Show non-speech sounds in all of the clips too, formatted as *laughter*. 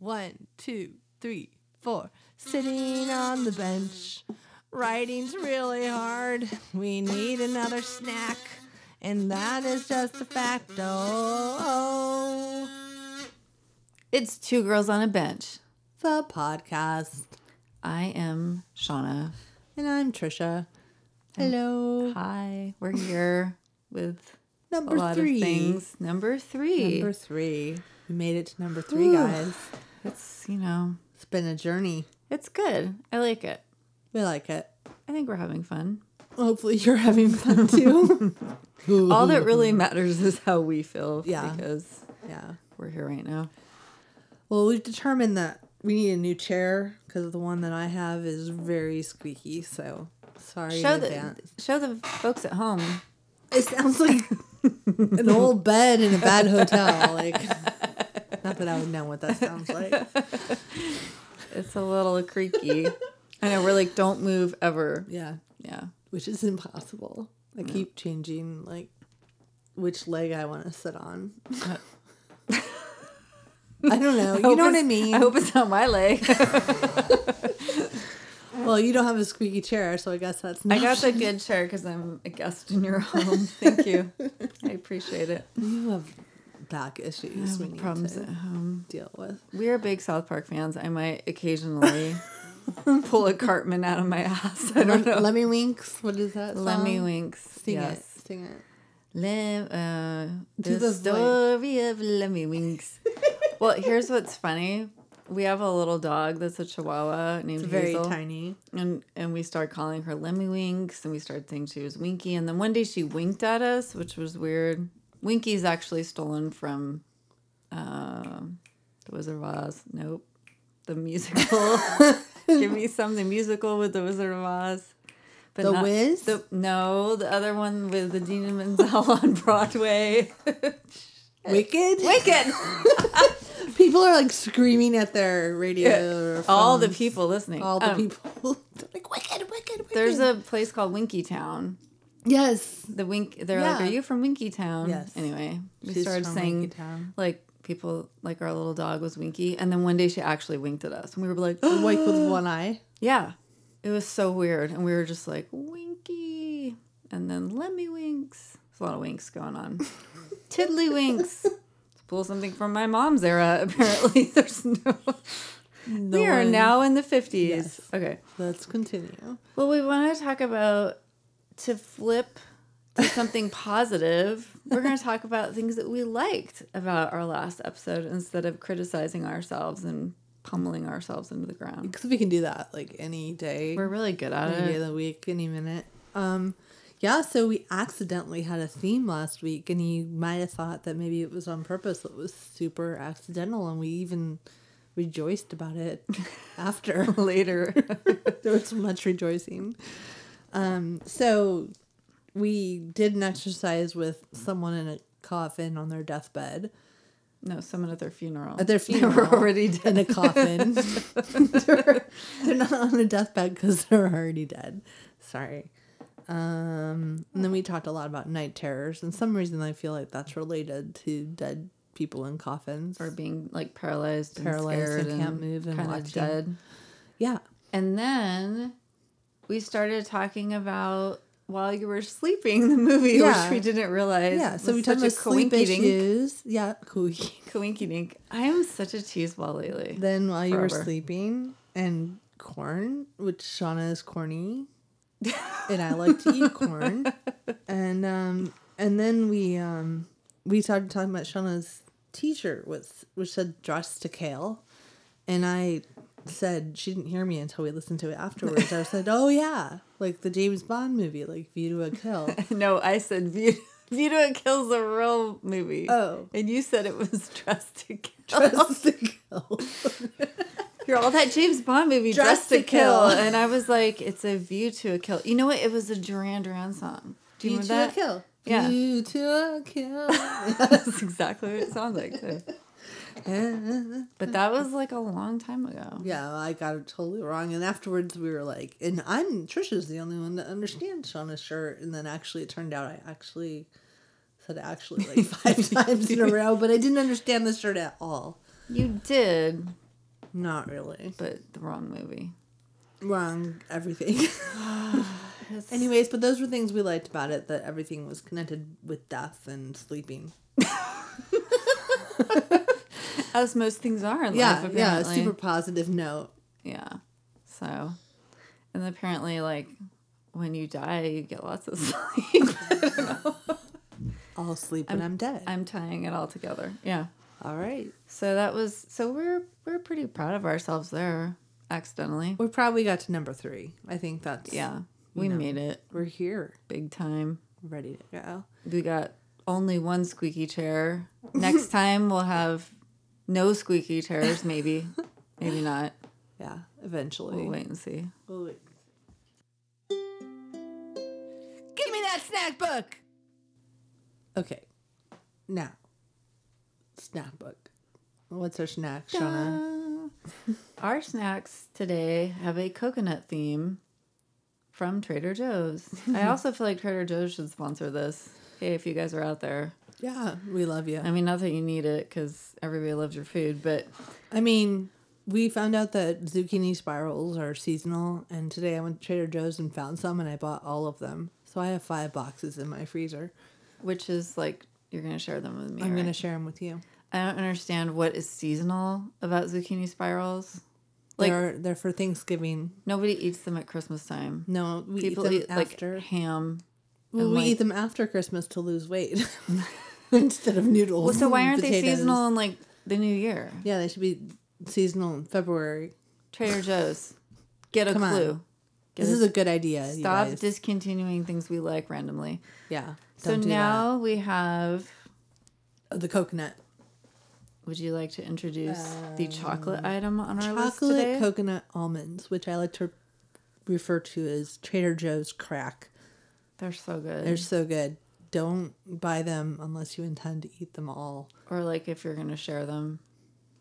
One, two, three, four. Sitting on the bench. Writing's really hard. We need another snack. And that is just a fact. Oh, It's Two Girls on a Bench. the podcast. I am Shauna. And I'm Trisha. Hello. Hi. We're here with Number a lot three. of things. Number three. Number three. We made it to number three, guys. It's, you know, It's been a journey. it's good. I like it. We like it. I think we're having fun. Hopefully, you're having fun too. *laughs* All that really *laughs* matters is how we feel. Yeah. Because yeah. we're here right now. Well, we've determined that we need a new chair because the one that I have is very squeaky. So sorry Show the show the folks at home. It sounds like an old bed in a bad hotel. Like, *laughs* not that I would know what that sounds like. *laughs* It's a little creaky. *laughs* I know we're like, don't move ever. Yeah, Yeah. which is impossible. I keep changing like which leg I want to sit on. *laughs* I don't know. You know what I mean? I hope it's not my leg. well, you don't have a squeaky chair, so I guess that's not. I got the good chair because I'm a guest in your home. Thank you. I appreciate it. You have back issues Problems at home. deal with. We are big South Park fans. I might occasionally *laughs* pull a Cartman out of my ass. I don't know. Lemmy Winks. What is that? Song? Lemmiwinks. Sing yes. it. Sing it. Lem, uh, the, the story of Lemmiwinks. well, here's what's funny. We have a little dog that's a Chihuahua named It's very Hazel, tiny. and and we started calling her Lemmiwinks, and we started thinking she was Winky, and then one day she winked at us, which was weird. Winky's actually stolen from, uh, the Wizard of Oz. Nope, the musical. *laughs* Give me something musical with the Wizard of Oz. But The Wiz? The, no, the other one with the Dina Menzel *laughs* on Broadway. *laughs* Wicked. Wicked. People are like screaming at their radio. or All the people listening. All the Um, people. They're like wicked, wicked, wicked. There's a place called Winky Town. Yes. The Wink. They're like, "Are you from Winky Town?" Yes. Anyway, we She's started saying like people like our little dog was Winky, and then one day she actually winked at us, and we were like, *gasps* Wake with one eye. "Yeah." It was so weird, and we were just like, "Winky," and then "Lemmiwinks." There's a lot of winks going on. *laughs* Tiddlywinks. Let's pull something from my mom's era. *laughs* Apparently, there's no. we are one- now in the fifties. Yes. Okay. Let's continue. Well, we want to talk about to flip to something *laughs* positive. We're going to talk about things that we liked about our last episode instead of criticizing ourselves and pummeling ourselves into the ground. Because we can do that like any day, We're really good at any day of it. the week, any minute. Um, yeah. So we accidentally had a theme last week, and you might have thought that maybe it was on purpose. It was super accidental, and we even rejoiced about it *laughs* after. *laughs* Later, there was much rejoicing. Um, so we did an exercise with someone in a coffin on their deathbed. no, someone at their funeral. At their They funeral. were already dead. *laughs* in a coffin. they're, *laughs* they're not on a deathbed because they're already dead. Sorry. Um, and then we talked a lot about night terrors, and some reason I feel like that's related to dead people in coffins. or being like paralyzed, and Paralyzed scared and can't move and kind of dead. yeah, And then we started talking about while you were sleeping the movie, Yeah. which we didn't realize. yeah. So we talked a about sleep issues. Yeah. Coinky dink. I am such a cheese ball lately. Then while you were sleeping, and corn, which Shauna is corny, *laughs* and I like to eat corn, and um, and then we um, we started talking about Shauna's T-shirt with which said "Dress to Kale," and I said she didn't hear me until we listened to it afterwards. I said, "Oh yeah, like the James Bond movie, like View to a Kill." *laughs* no, I said View, View to a Kill's a real movie. Oh. And you said it was *laughs* Dressed to Kill. Dress to Kill. *laughs* You're all that James Bond movie, Dressed Dressed to, to Kill. Kill. And I was like, it's a View to a Kill. You know what? It was a Duran Duran song. Do you View remember to that? a Kill. Yeah. View to a Kill. That's exactly what it sounds like. too. But that was like a long time ago. Yeah, I got it totally wrong. And afterwards, we were like, and I'm Trisha's the only one that understands Shauna's shirt. And then actually, it turned out I actually said it actually like *laughs* five times in a row, but I didn't understand the shirt at all. You did. Not really. but the wrong movie. Wrong. Everything. *sighs* *sighs* Anyways, but those were things we liked about it. That everything was connected with death and sleeping. *laughs* *laughs* *laughs* As most things are in Yeah, life, yeah. apparently. Super positive note. Yeah. So, and apparently, like, when you die, you get lots of *laughs* sleep. I'll sleep when I'm, dead. I'm tying it all together. Yeah. All right. So that was so we're we're pretty proud of ourselves there. Accidentally. We probably got to number three. I think that's Yeah. We know. made it We're here, big time. ready to go. We got only one squeaky chair. Next *laughs* time we'll have no squeaky chairs, maybe. maybe not. *laughs* Yeah, eventually. We'll wait and see. We'll wait. Give me that snack book. Okay. Now, snack book. What's our snack, Shauna? *laughs* Our snacks today have a coconut theme from Trader Joe's. I *laughs* also feel like Trader Joe's should sponsor this. Hey, if you guys are out there. Yeah, we love you. I mean, not that you need it because everybody loves your food, but I mean, we found out that zucchini spirals are seasonal, and today I went to Trader Joe's and found some, and I bought all of them. So I have five boxes in my freezer. which is like you're gonna share them with me. I'm right? gonna share them with you. I don't understand what is seasonal about zucchini spirals. Like they're they're for Thanksgiving. nobody eats them at Christmas time. No, we People eat eat, them like after. ham. well, we like- eat them after Christmas to lose weight *laughs* *laughs* instead of noodles. Well, so why aren't they seasonal in like the new year? Yeah, they should be seasonal in February. Trader Joe's, get a Come on. clue. Get This a- is a good idea. you stop discontinuing things we like randomly. yeah. So now we have. Oh, the coconut Would you like to introduce the um, chocolate item on our list chocolate coconut almonds, which I like to refer to as Trader Joe's crack. They're so good. They're so good. Don't buy them unless you intend to eat them all. or like if you're gonna share them,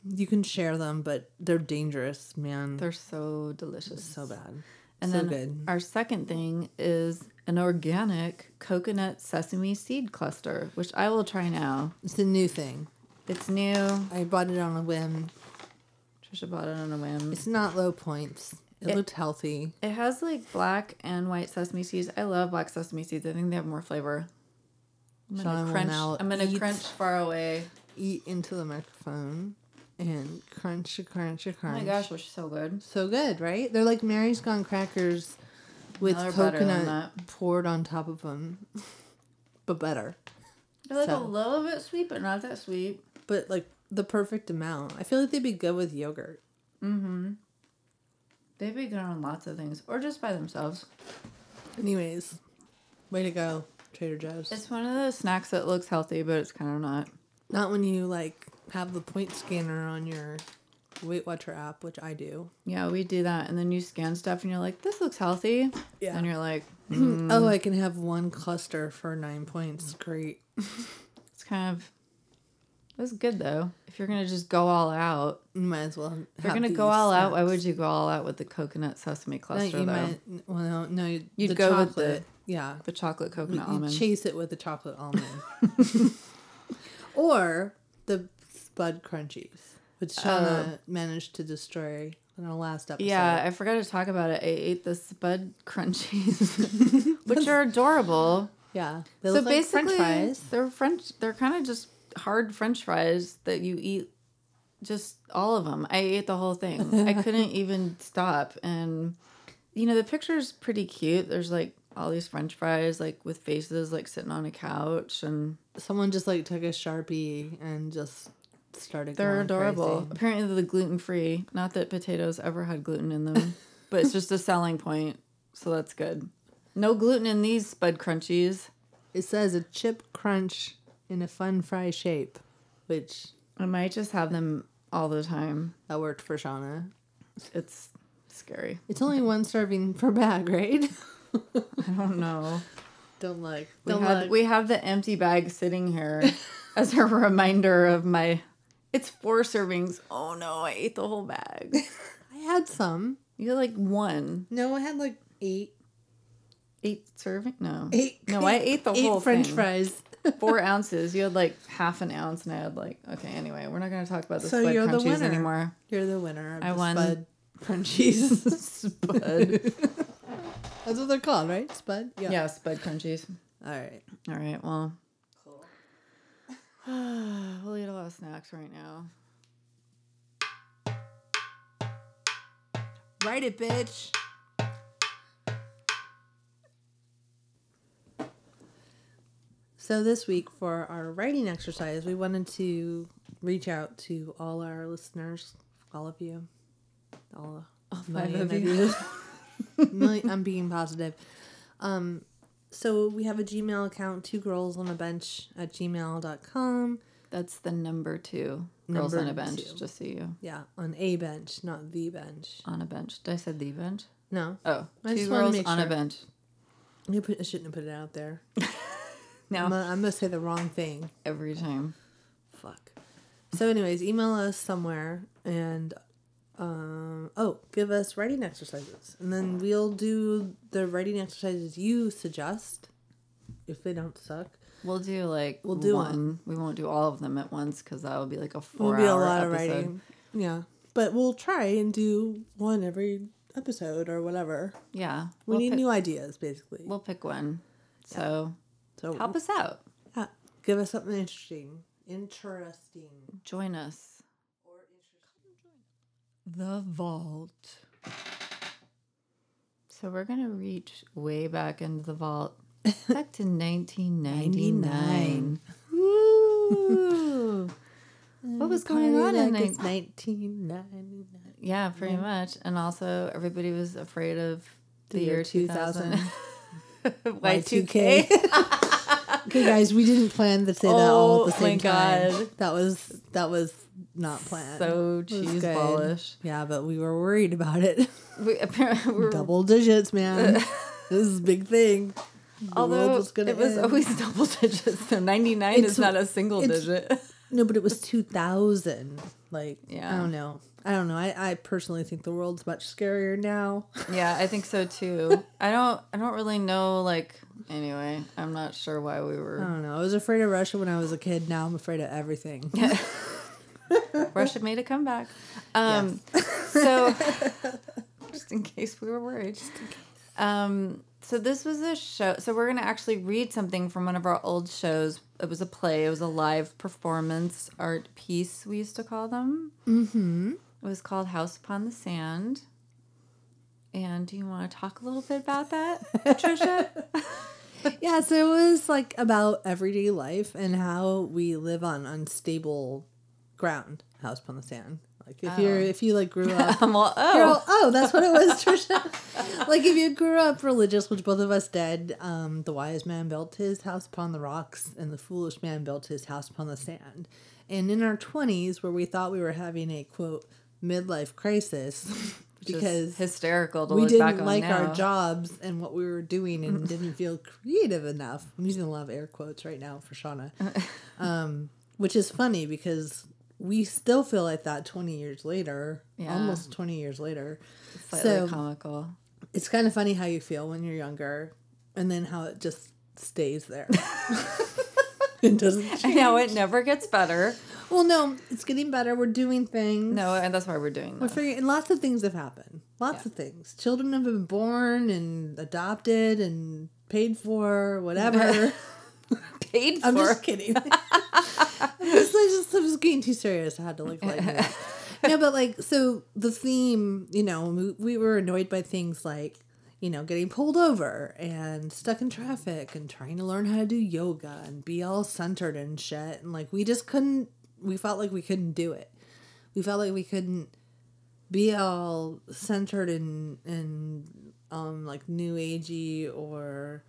You can share them, but they're dangerous, man. they're so delicious. so bad. And so then good. our second thing is an organic coconut sesame seed cluster, which I will try now. It's a new thing. It's new. I bought it on a whim. Trisha bought it on a whim. It's not low points. It, It- looked healthy. It has like black and white sesame seeds. I love black sesame seeds. I think they have more flavor. I'm gonna crunch. I'm gonna eat. crunch far away. Eat into the microphone and crunch a crunch Oh my gosh, they're so good. So good, right? They're like Mary's Gone crackers with No, they're better than coconut poured on top of them. *laughs* but better. They're like So- a little bit sweet, but not that sweet. But like the perfect amount. I feel like they'd be good with yogurt. Mm-hmm. They'd be good on lots of things, or just by themselves. Anyways, way to go, Trader Joe's. It's one of those snacks that looks healthy, but it's kind of not. Not when you like have the point scanner on your Weight Watcher app, which I do. Yeah, we do that, and then you scan stuff, and you're like, "This looks healthy," Yeah. and you're like, *laughs* hmm. Oh, I can have one cluster for nine points. Great. *laughs* "It's kind of." It's good though. If you're gonna just go all out, You might as well. if you're gonna go all out, why would you go all out with the coconut sesame No, cluster you though? might. Well, no, no. you- You'd go with the- chocolate. Yeah. The chocolate You coconut almond. chase it with the chocolate almond, *laughs* *laughs* or the Spud Crunchies, which Shauna uh, managed to destroy in our last episode. yeah, I forgot to talk about it. I ate the Spud Crunchies, *laughs* which are adorable. yeah. They so look like basically, French fries. they're French. They're kind of just hard French fries that you eat. Just all of them. I ate the whole thing. I couldn't even stop. And you know, the picture's pretty cute. There's like all these French fries, like with faces, like sitting on a couch, and Someone just like took a sharpie and just started. they're adorable. crazy. Apparently, they're gluten free. Not that potatoes ever had gluten in them, *laughs* but it's just a selling point. So that's good. No gluten in these Spud Crunchies. It says a chip crunch in a fun fry shape, which I might just have them all the time. that worked for Shauna. It's scary. It's only one serving per bag, right? *laughs* *laughs* I don't know. Don't look. We Don't have, look. we have the empty bag sitting here *laughs* as a reminder of my. It's four servings. Oh no, I ate the whole bag. *laughs* I had some. You had like one. No, I had like eight. Eight serving? No. Eight. No, I ate the eight whole French thing. fries. four ounces. You had like half an ounce, and I had like okay. Anyway, we're not gonna talk about the So Spud you're the winner. anymore. You're the winner. Of I the won. Spud crunchies. Spud. That's what they're called, right? Spud. yeah. yeah, Spud crunchies. All right. All right. Well, cool. *sighs* we'll eat a lot of snacks right now. Write it, bitch. So this week for our writing exercise, we wanted to reach out to all our listeners, all of you, all, five million of of you. *laughs* I'm being positive. Um, so we have a Gmail account, two girls on a bench at gmail.com. That's the number two. Girls Number on a bench. two. Just so you Yeah, on a bench, not the bench. on a bench. Did I say the bench? No, Oh, I two girls on a bench. I, shouldn't have put it out there. *laughs* No, I'm I'm gonna say the wrong thing. every time. Fuck. So, anyways, email us somewhere and um oh, give us writing exercises, and then we'll do the writing exercises you suggest. If they don't suck, We'll do like We'll do do one. We won't do all of them at once because that will be like a four will be a hour lot of writing. Yeah, but we'll try and do one every episode or whatever. Yeah, We we'll need pick, new ideas, basically. We'll pick one. So so help us out. yeah, give us something interesting. Interesting. Join us. The vault. So we're gonna reach way back into the vault, *laughs* back to 1999. Woo! What was going on in like nine- 1999? Yeah, pretty much. And also, everybody was afraid of the, year 2000. *laughs* Y2K. *laughs* okay, guys, we didn't plan to say that all at oh the Oh my same time. God. That was that was not planned. so It was cheese good. ballish. Yeah, but we were worried about it. *laughs* We, apparently, we were, Double digits, man. *laughs* this is a big thing. The although it was end. always *laughs* double digits, so 99 is not a single digit. No, but it was two thousand. Like, yeah. I don't know. I don't know. I, I personally think the world's much scarier now. *laughs* yeah, I think so too. I don't I don't really know like anyway, I'm not sure why we were I don't know. I was afraid of Russia when I was a kid. Now I'm afraid of everything. *laughs* Russia made a comeback. Um so *laughs* just in case we were worried. Just in case. Um so this was a show so we're gonna actually read something from one of our old shows. It was a play, it was a live performance art piece, we used to call them. Mm-hmm. It was called House Upon the Sand. And do you want to talk a little bit about that, Trisha? *laughs* *laughs* yeah, so it was like about everyday life and how we live on unstable ground. House upon the sand. Like if you're if you like grew *laughs* up all, oh. All, oh, that's what it was, Trisha. *laughs* like if you grew up religious, which both of us did, um, the wise man built his house upon the rocks, and the foolish man built his house upon the sand. And in our twenties, where we thought we were having a quote midlife crisis, *laughs* because hysterical to we look didn't on like now. our jobs and what we were doing, and didn't feel creative enough. I'm using a lot of air quotes right now for Shauna, um, which is funny because. We still feel like that 20 years later, Yeah. almost 20 years later Slightly so- comical. it's kind of funny how you feel when you're younger and then how it just stays there. *laughs* *laughs* it doesn't I change. know it never gets better. Well, no, it's getting better. We're doing things. No, and that's why we're doing We're this. figuring, and lots of things have happened. Lots Yeah. of things. Children have been born and adopted and paid for, whatever. *laughs* Paid for. I'm just kidding. I just, I just, I was getting too serious. I had to look like lighten it up. *laughs* No, but like, so the theme, you know, we, we were annoyed by things like, you know, getting pulled over and stuck in traffic and trying to learn how to do yoga and be all centered and shit. And like, we just couldn't, we felt like we couldn't do it. We felt like we couldn't be all centered and, and, um, like new agey or,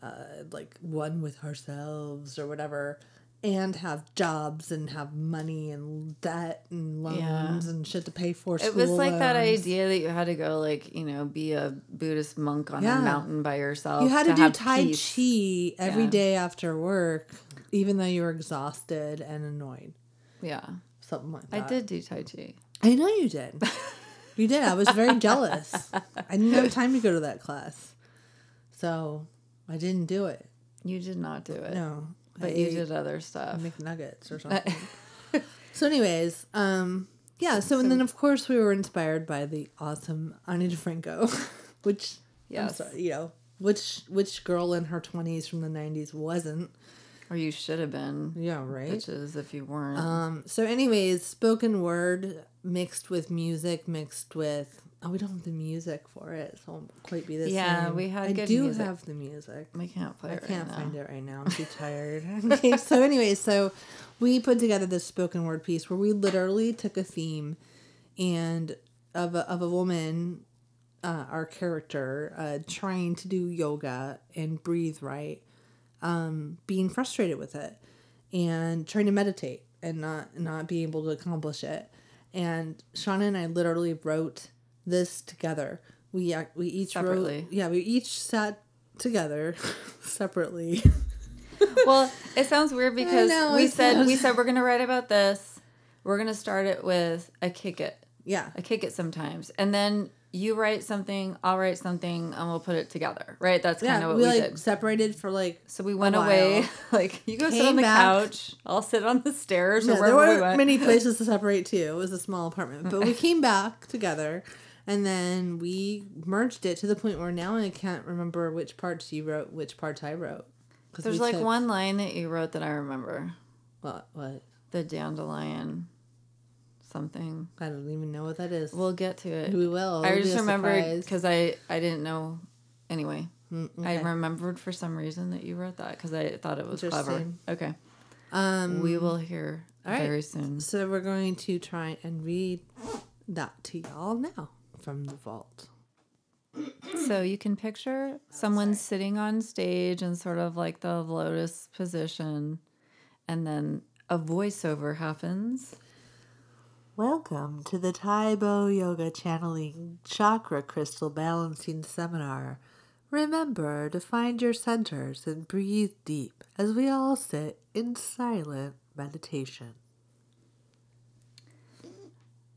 uh, like one with ourselves or whatever and have jobs and have money and debt and loans Yeah. and shit to pay for It was like that idea that you had to go, like, you know, be a Buddhist monk on Yeah. a mountain by yourself. you had to, do tai peace. chi every Yeah. day after work even though you were exhausted and annoyed Yeah. something like that. I did do Tai Chi. i know you did you did i was very jealous i didn't have time to go to that class so i didn't do it You did not do it. no But you did other stuff. McNuggets or *laughs* something. so, anyways, um, yeah. So, and then of course we were inspired by the awesome Ani DiFranco, *laughs* which Yes. Sorry, you know, which which girl in her twenties from the nineties wasn't? Or you should have been. Yeah, right. Bitches if you weren't. Um. So, anyways, spoken word mixed with music, mixed with oh, we don't have the music for it, so it won't quite be the Yeah, same. we had I do music. have the music. we can't play I it right can't now. find it right now. I'm too *laughs* tired. okay, so anyway, so we put together this spoken word piece where we literally took a theme and of a, of a woman, uh, our character, uh, trying to do yoga and breathe right, um, being frustrated with it, and trying to meditate and not not being able to accomplish it. And Shauna and I literally wrote this together. We we each Separately. wrote yeah we each sat together *laughs* separately. well, it sounds weird because know, we said we said we're gonna write about this. We're gonna start it with a kick it. yeah, I kick it sometimes, and then you write something, I'll write something, and we'll put it together. Right? That's kind of what we, we, like did. Separated for like So we went a away. *laughs* Like you go sit on the back. couch. I'll sit on the stairs or yeah, there we were went. many *laughs* places to separate too. It was a small apartment, but we came back together, and then we merged it to the point where now I can't remember which parts you wrote, which parts I wrote. There's like took- one line that you wrote that I remember. What? What? The dandelion, something. I don't even know what that is. We'll get to it. we will. I It'll just a remembered because I I didn't know. Anyway, Mm, I remembered for some reason that you wrote that because I thought it was clever. Okay, Um, we will hear all right. very soon. So we're going to try and read that to y'all now from the vault. So you can picture someone sitting on stage in sort of like the lotus position, and then a voiceover happens. Welcome to the Taibo Yoga Channeling Chakra Crystal Balancing Seminar. Remember to find your centers and breathe deep as we all sit in silent meditation.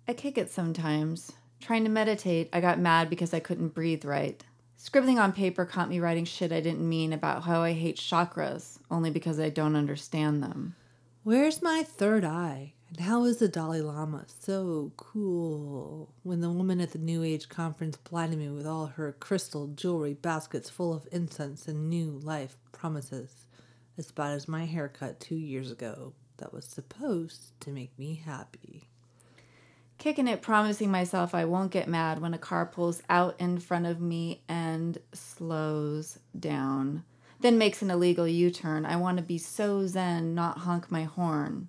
I kick it sometimes. Trying to meditate, I got mad because I couldn't breathe right. Scribbling on paper caught me writing shit I didn't mean about how I hate chakras, only because I don't understand them. Where's my third eye? And how is the Dalai Lama so cool? When the woman at the New Age conference blinded me with all her crystal jewelry baskets full of incense and new life promises, as bad as my haircut two years ago that was supposed to make me happy. Kicking it, promising myself I won't get mad when a car pulls out in front of me and slows down. Then makes an illegal U turn. I want to be so zen, not honk my horn.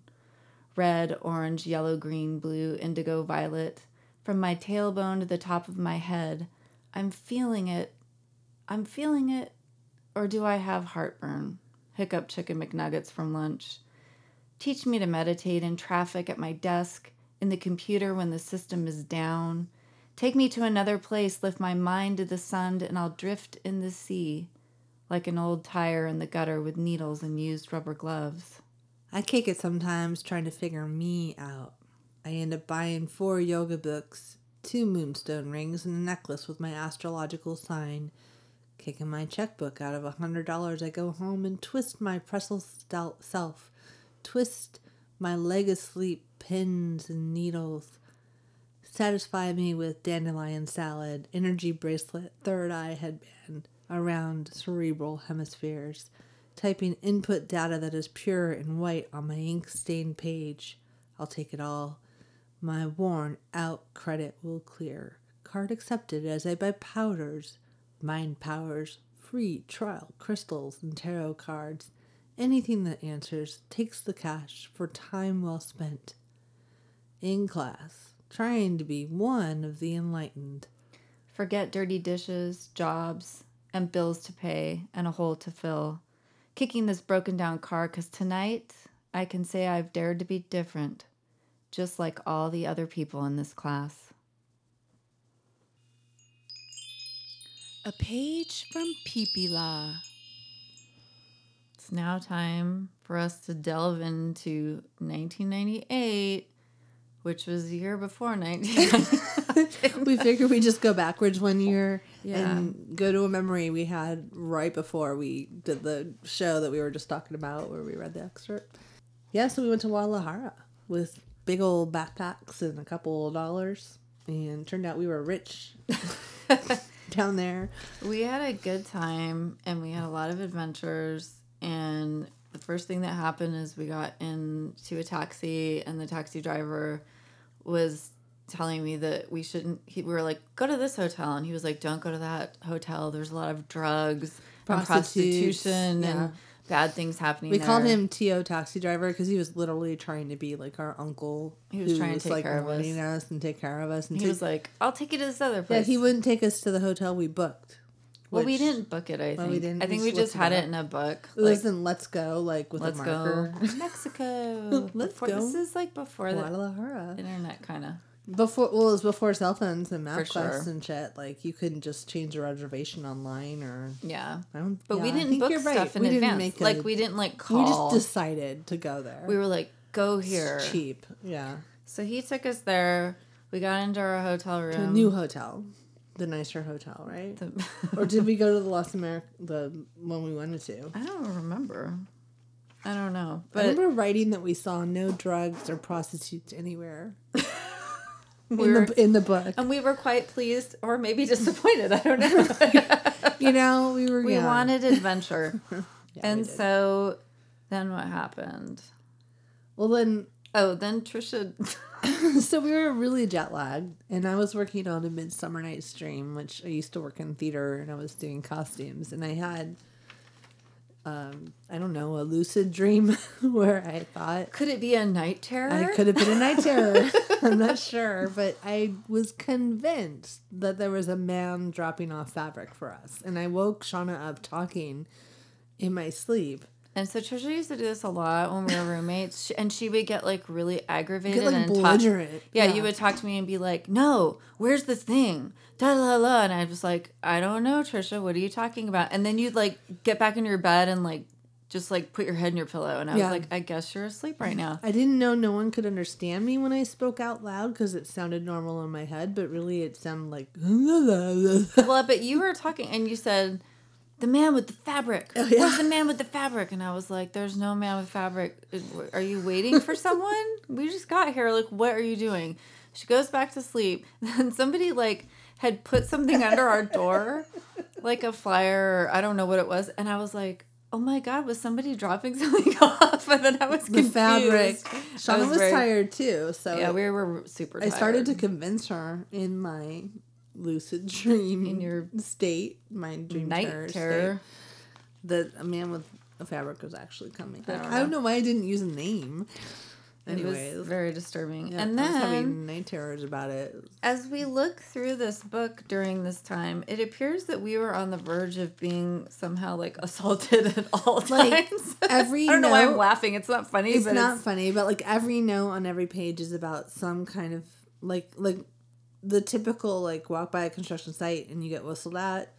Red, orange, yellow, green, blue, indigo, violet. From my tailbone to the top of my head. I'm feeling it. I'm feeling it. Or do I have heartburn? Hiccup chicken McNuggets from lunch. Teach me to meditate in traffic at my desk, in the computer when the system is down. Take me to another place, lift my mind to the sun, and I'll drift in the sea like an old tire in the gutter with needles and used rubber gloves. I kick it sometimes trying to figure me out. I end up buying four yoga books, two moonstone rings, and a necklace with my astrological sign. Kicking my checkbook out of a hundred dollars, I go home and twist my pretzel self, twist my leg asleep pins and needles. Satisfy me with dandelion salad, energy bracelet, third eye headband around cerebral hemispheres typing input data that is pure and white on my ink stained page. I'll take it all. My worn out credit will clear. Card accepted as I buy powders, mind powers, free trial crystals, and tarot cards. Anything that answers takes the cash for time well spent. In class, trying to be one of the enlightened. Forget dirty dishes, jobs, and bills to pay, and a hole to fill. Kicking this broken down car because tonight I can say I've dared to be different, just like all the other people in this class. A page from Pipila. It's now time for us to delve into 1998 which was the year before 19. *laughs* we figured we just go backwards one year Yeah. and go to a memory we had right before we did the show that we were just talking about where we read the excerpt. Yeah, so we went to Guadalajara with big old backpacks and a couple of dollars and turned out we were rich *laughs* down there. we had a good time and we had a lot of adventures. And the first thing that happened is we got into a taxi, and the taxi driver was telling me that we shouldn't. He, we were like, go to this hotel. And he was like, don't go to that hotel. There's a lot of drugs and prostitution yeah. and bad things happening. We called him T.O. taxi driver because he was literally trying to be like our uncle. He was trying to take like care of us. us and take care of us. And He take- was like, I'll take you to this other place. yeah, he wouldn't take us to the hotel we booked. Well, we didn't book it. I think. we didn't. I think We just had it it in a book. It like, was in Let's Go, like with let's a go. *laughs* Mexico. *laughs* Let's Before- go. This is like before the Guadalajara. internet, kind of. Before, well, it was before cell phones and MapQuest sure. and shit. Like you couldn't just change a reservation online or. Yeah, I don't. but yeah, we didn't think book right. stuff in we advance. a- like we didn't like call. We just decided to go there. we were like, go It's here. cheap. Yeah, So he took us there. We got into our hotel room. to a new hotel, the nicer hotel, right? The- *laughs* or did we go to the Los America, the one we wanted to? I don't remember. I don't know, I remember writing that we saw no drugs or prostitutes anywhere. We *laughs* in were- the in the book, and we were quite pleased, or maybe disappointed. I don't know. *laughs* you know, we were. we wanted adventure, Yeah, and so then what happened? well then Oh, then Trisha. *laughs* so we were really jet lagged, and I was working on a Midsummer Night's Dream, which I used to work in theater, and I was doing costumes, and I had, um, I don't know, a lucid dream *laughs* where I thought Could it be a night terror? I could have been a night terror. *laughs* I'm not sure, but I was convinced that there was a man dropping off fabric for us, and I woke Shauna up talking in my sleep. And so Trisha used to do this a lot when we were roommates, She- and she would get like really aggravated Get like and talk. belligerent. Yeah, you would talk to me and be like, "No, where's the thing?" Da la la, and I was like, "I don't know, Trisha. What are you talking about?" And then you'd like get back in your bed and like just like put your head in your pillow, and I Yeah. was like, "I guess you're asleep right now." I didn't know no one could understand me when I spoke out loud because it sounded normal in my head, but really it sounded like. *laughs* well, but you were talking and you said, "The man with the fabric. Oh, yeah. Where's the man with the fabric?" And I was like, "There's no man with fabric. Are you waiting for someone? *laughs* we just got here. Like, what are you doing?" She goes back to sleep. *laughs* Then somebody like had put something under our door, *laughs* like a flyer. Or I don't know what it was, and I was like. Oh my God! Was somebody dropping something off? And then I was the confused. fabric. I Shauna was, very- tired too, so Yeah, we were super. Tired. I started to convince her in my lucid dream In your state, my dream night terror, terror. state, that a man with a fabric was actually coming. I I don't, I don't know why I didn't use a name. It was very disturbing. yeah, and then having night terrors about it. As we look through this book during this time, it appears that we were on the verge of being somehow like assaulted *laughs* at all Like, times. *laughs* every I don't know why I'm laughing. It's not funny, It's not it's, funny, but like every note on every page is about some kind of like like the typical like walk by a construction site and you get whistled at.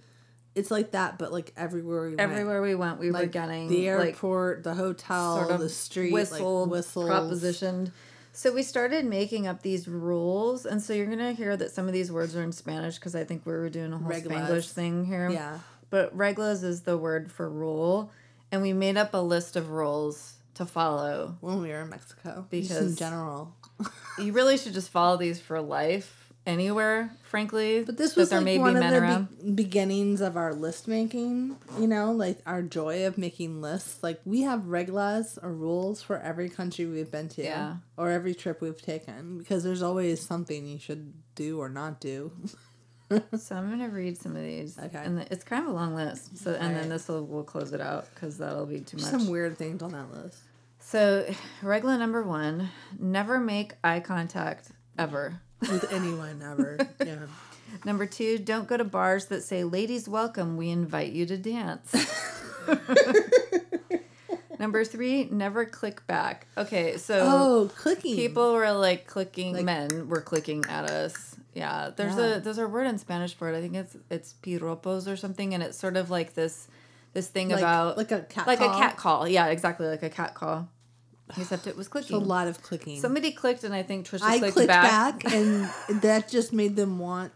It's like that, but like everywhere we went. everywhere we went, we were like getting the airport, the hotel, sort of the street, whistled, like whistles. propositioned. So we started making up these rules, and so you're gonna hear that some of these words are in Spanish because I think we were doing a whole Reglas. Spanglish thing here. Yeah, But reglas is the word for rule, and we made up a list of rules to follow. when we were in Mexico, just in general. *laughs* You really should just follow these for life anywhere, frankly. But this was there like may be one of the be- beginnings of our list making. You know, like our joy of making lists. Like we have reglas or rules for every country we've been to, Yeah. or every trip we've taken, because there's always something you should do or not do. *laughs* So I'm gonna read some of these. Okay. And the- it's kind of a long list. So and then this will we'll close it out because that'll be too much. Some weird things on that list. So regla number one: never make eye contact ever. With anyone ever. *laughs* Yeah. Number two: don't go to bars that say "Ladies welcome, we invite you to dance." *laughs* Number three: never click back. Okay, so Oh, clicking. people were like clicking Like- men were clicking at us yeah there's Yeah. a there's a word in spanish for it i think it's it's piropos or something and it's sort of like this this thing like, about like a cat like call. a cat call yeah exactly like a cat call *sighs* Except it was clicking. a lot of clicking. Somebody clicked, and I think Trisha I clicked, clicked back. back, *laughs* and that just made them want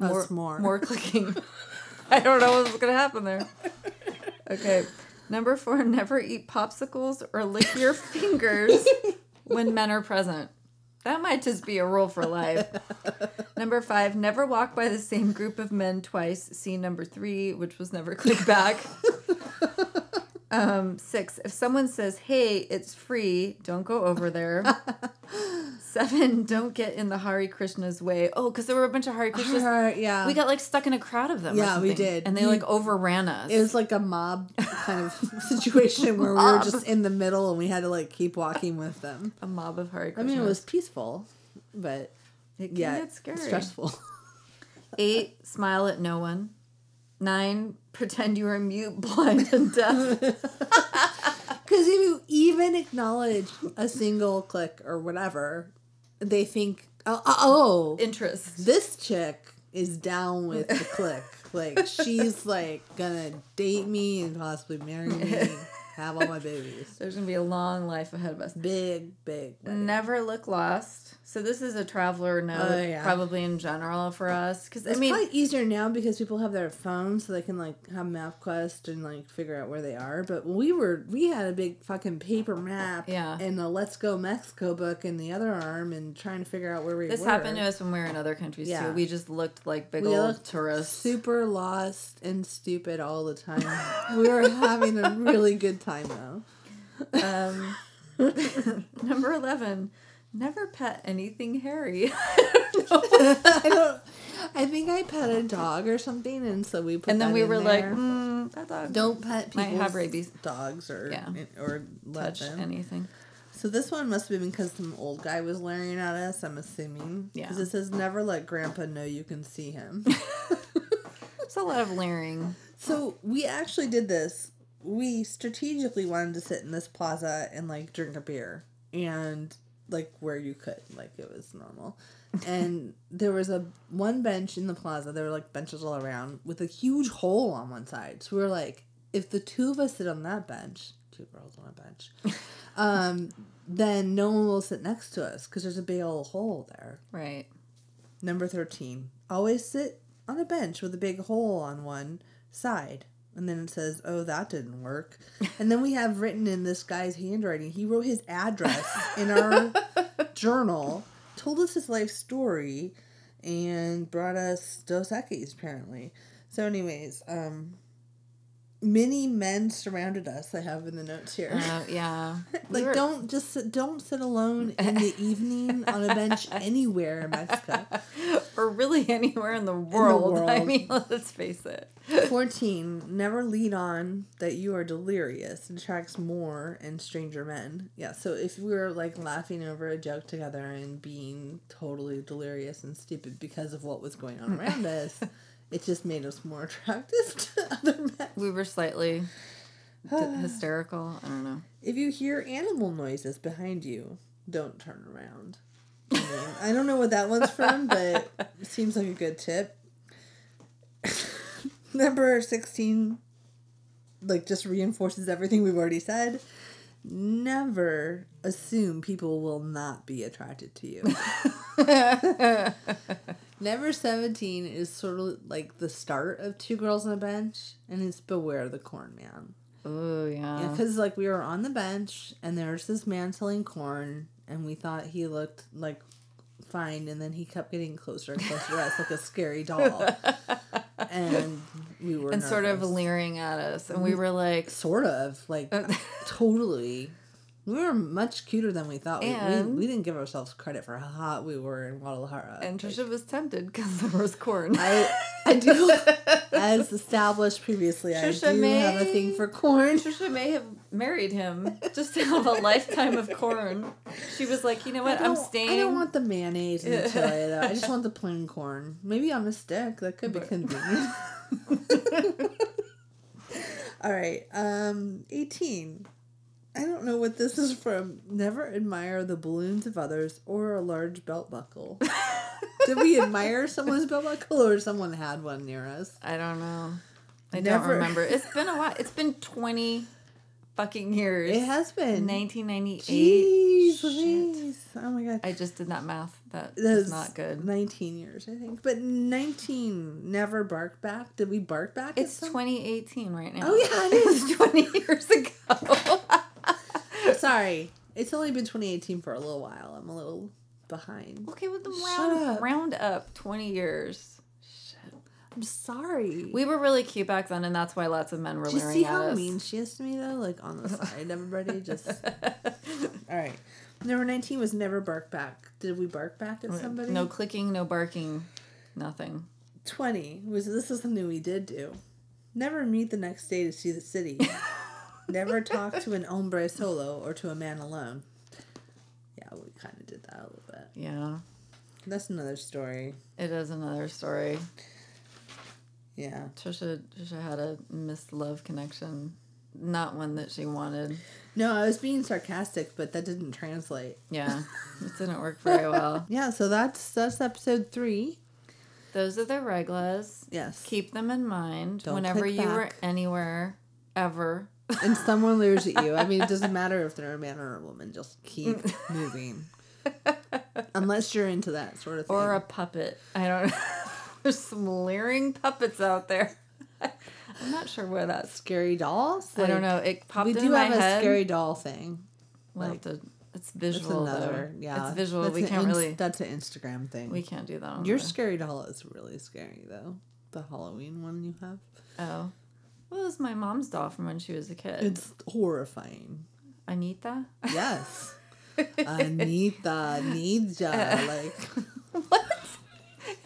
us more. more clicking. *laughs* I don't know what's gonna happen there. Okay. Number four, never eat popsicles or lick your *laughs* fingers when men are present. That might just be a rule for life. Number five, never walk by the same group of men twice. See number three, which was never click back. Um, six, if someone says, hey, it's free, don't go over there. *laughs* Seven, don't get in the Hare Krishna's way. Oh, because there were a bunch of Hare Krishnas. Her- yeah, We got like stuck in a crowd of them. or Yeah, we did. and they like overran us. it was like a mob kind of *laughs* situation where we were just in the middle and we had to like keep walking with them. a mob of Hare I mean, it was peaceful, but it can yeah, get scary. stressful. Eight, smile at no one. Nine, pretend you are mute, *laughs* blind, and deaf. *laughs* Because if you even acknowledge a single click or whatever, they think, oh, uh, oh, Interest. this chick is down with the click. Like she's like gonna date me and possibly marry me, *laughs* have all my babies. *laughs* There's gonna be a long life ahead of us. Big, big. wedding. Never look lost. So this is a traveler oh, note, Oh, yeah. probably in general for us. Because I It's mean, probably easier now because people have their phones, so they can like have MapQuest and like figure out where they are. But we were we had a big fucking paper map, Yeah. and a Let's Go Mexico book in the other arm, and trying to figure out where we this were. happened to us when we were in other countries Yeah. too. We just looked like big We old tourists. super lost and stupid all the time. *laughs* we were having a really good time though. *laughs* Um, *laughs* number 11, never pet anything hairy. *laughs* I don't. I think I pet a dog or something, and so we put. and then we were like, mm, that dog don't pet Might have rabies. dogs or Yeah. or touch them. anything. So this one must have been because some old guy was leering at us. I'm assuming. Yeah. Because it says never let Grandpa know you can see him. It's a lot of leering. so we actually did this. We strategically wanted to sit in this plaza and like drink a beer and like where you could like it was normal. *laughs* And there was a one bench in the plaza. There were like benches all around with a huge hole on one side. So we were like, if the two of us sit on that bench, two girls on a bench, *laughs* um, then no one will sit next to us because there's a big old hole there. Right. Number 13. Always sit on a bench with a big hole on one side. And then it says, oh, that didn't work. And then we have written in this guy's handwriting, he wrote his address in our *laughs* journal, told us his life story, and brought us Dos Equis, apparently. So, anyways, um, many men surrounded us, I have in the notes here. Uh, yeah. *laughs* We Like were- don't just sit, don't sit alone *laughs* in the evening on a bench anywhere in Mexico. *laughs* or really anywhere in the world. I world. mean, let's face it. 14. Never lead on that you are delirious. It attracts more and stranger men. Yeah, so if we were like laughing over a joke together and being totally delirious and stupid because of what was going on around us, it just made us more *laughs* attractive to other men. We were slightly d- *sighs* hysterical. I don't know. If you hear animal noises behind you, don't turn around. I mean, I don't know what that one's from, but it *laughs* seems like a good tip. *laughs* Number 16, like, just reinforces everything we've already said. Never assume people will not be attracted to you. *laughs* Number 17 is sort of like the start of Two Girls on a Bench, and it's Beware the Corn Man. Oh, yeah. Because like we were on the bench and there's this man selling corn and we thought he looked like fine and then he kept getting closer and closer to us like a scary doll. *laughs* And we were and sort of leering at us. And we were like, sort of like uh, *laughs* totally. We were much cuter than we thought. We, we, we didn't give ourselves credit for how hot we were in Guadalajara. and Trisha was tempted because there was corn. I I do *laughs* as established previously. Trisha I do have a thing for corn. Trisha may have married him just to have a lifetime of corn. She was like, you know what? I'm staying. I don't want the mayonnaise and the chili though. I just want the plain corn. Maybe on a stick. That could be But- convenient. *laughs* All right. Um, eighteen. I don't know what this is from. Never admire the balloons of others or a large belt buckle. *laughs* Did we admire someone's belt buckle or someone had one near us? I don't know. I Never- don't remember. It's been a while. It's been 20 fucking years. It has been. 1998. Jeez. Louise. Oh my god. I just did that math. That That's is not good. 19 years, I think. But 19 never bark back. Did we bark back? It's 2018 right now. Oh, yeah, it *laughs* is. 20 years ago. *laughs* Sorry. It's only been 2018 for a little while. I'm a little behind. okay, with the round up. round up 20 years. I'm sorry. We were really cute back then, and that's why lots of men were Did you see how us. mean she is to me though? Like on the *laughs* side, everybody just. *laughs* All right. Number 19 was never bark back. Did we bark back at somebody? No clicking, no barking, nothing. 20 was this is something we did do. Never meet the next day to see the city. *laughs* Never talk to an hombre solo or to a man alone. Yeah, we kind of did that a little bit. Yeah, That's another story. it is another story. Yeah. Trisha, Trisha had a missed love connection, not one that she wanted. No, I was being sarcastic, but that didn't translate. Yeah, *laughs* it didn't work very well. *laughs* Yeah, so that's that's episode three. Those are the reglas. Yes. Keep them in mind Don't whenever you are anywhere, ever. *laughs* and someone leers at you. I mean, it doesn't matter if they're a man or a woman. Just keep moving. Unless you're into that sort of thing. Or a puppet. I don't know. There's some leering puppets out there. *laughs* I'm not sure where that scary dolls. I don't know. It popped We do have head. a scary doll thing. We'll like, to. It's visual another. though. Yeah, it's visual. That's we can't ins- really. That's an Instagram thing. We can't do that. On Your the- scary doll is really scary though. The Halloween one you have. Oh, well, it was my mom's doll from when she was a kid. It's horrifying. Anita. Yes. *laughs* Anita needs ya. Like *laughs* what?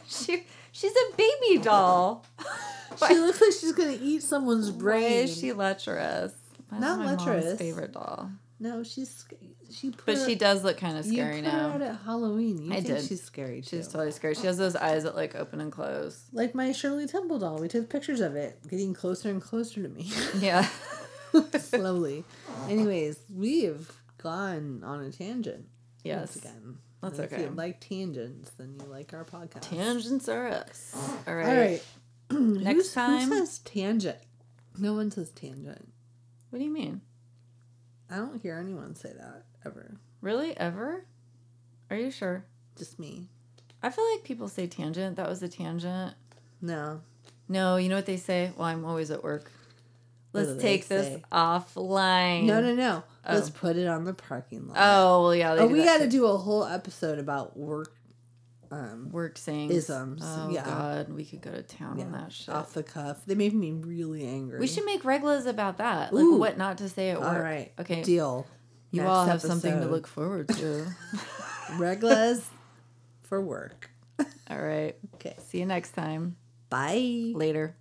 She she's a baby doll. *laughs* she looks like she's gonna eat someone's brain. Why is she lecherous? That's Not my lecherous. favorite doll. No, she's she. Put But she does look kind of you scary now. her out at Halloween. You I think did. She's scary too. She's totally scary. She has those eyes that like open and close. like my Shirley Temple doll. We took pictures of it, getting closer and closer to me, *laughs* Yeah. *laughs* slowly. Anyways, we've gone on a tangent. Yes. Once again. That's And If okay. you like tangents, then you like our podcast. Tangents are us. *gasps* All right. All right. *clears throat* Next time- Who says tangent? No one says tangent. What do you mean? I don't hear anyone say that ever. Really? Ever? Are you sure? Just me. I feel like people say tangent. That was a tangent. No. No, you know what they say? Well, I'm always at work. Let's take this say? offline. No, no, no. Let's Oh. put it on the parking lot. Oh, well, yeah. Oh, we got to do a whole episode about work. Um, work sayings. isms, Oh, yeah. God. We could go to town on that shit. off the cuff. They made me really angry. We should make reglas about that. Like Ooh. what not to say at work. All right. Okay. Deal. You Next all have something to look forward to. *laughs* Reglas *laughs* for work. *laughs* all right. Okay. See you next time. Bye. Later.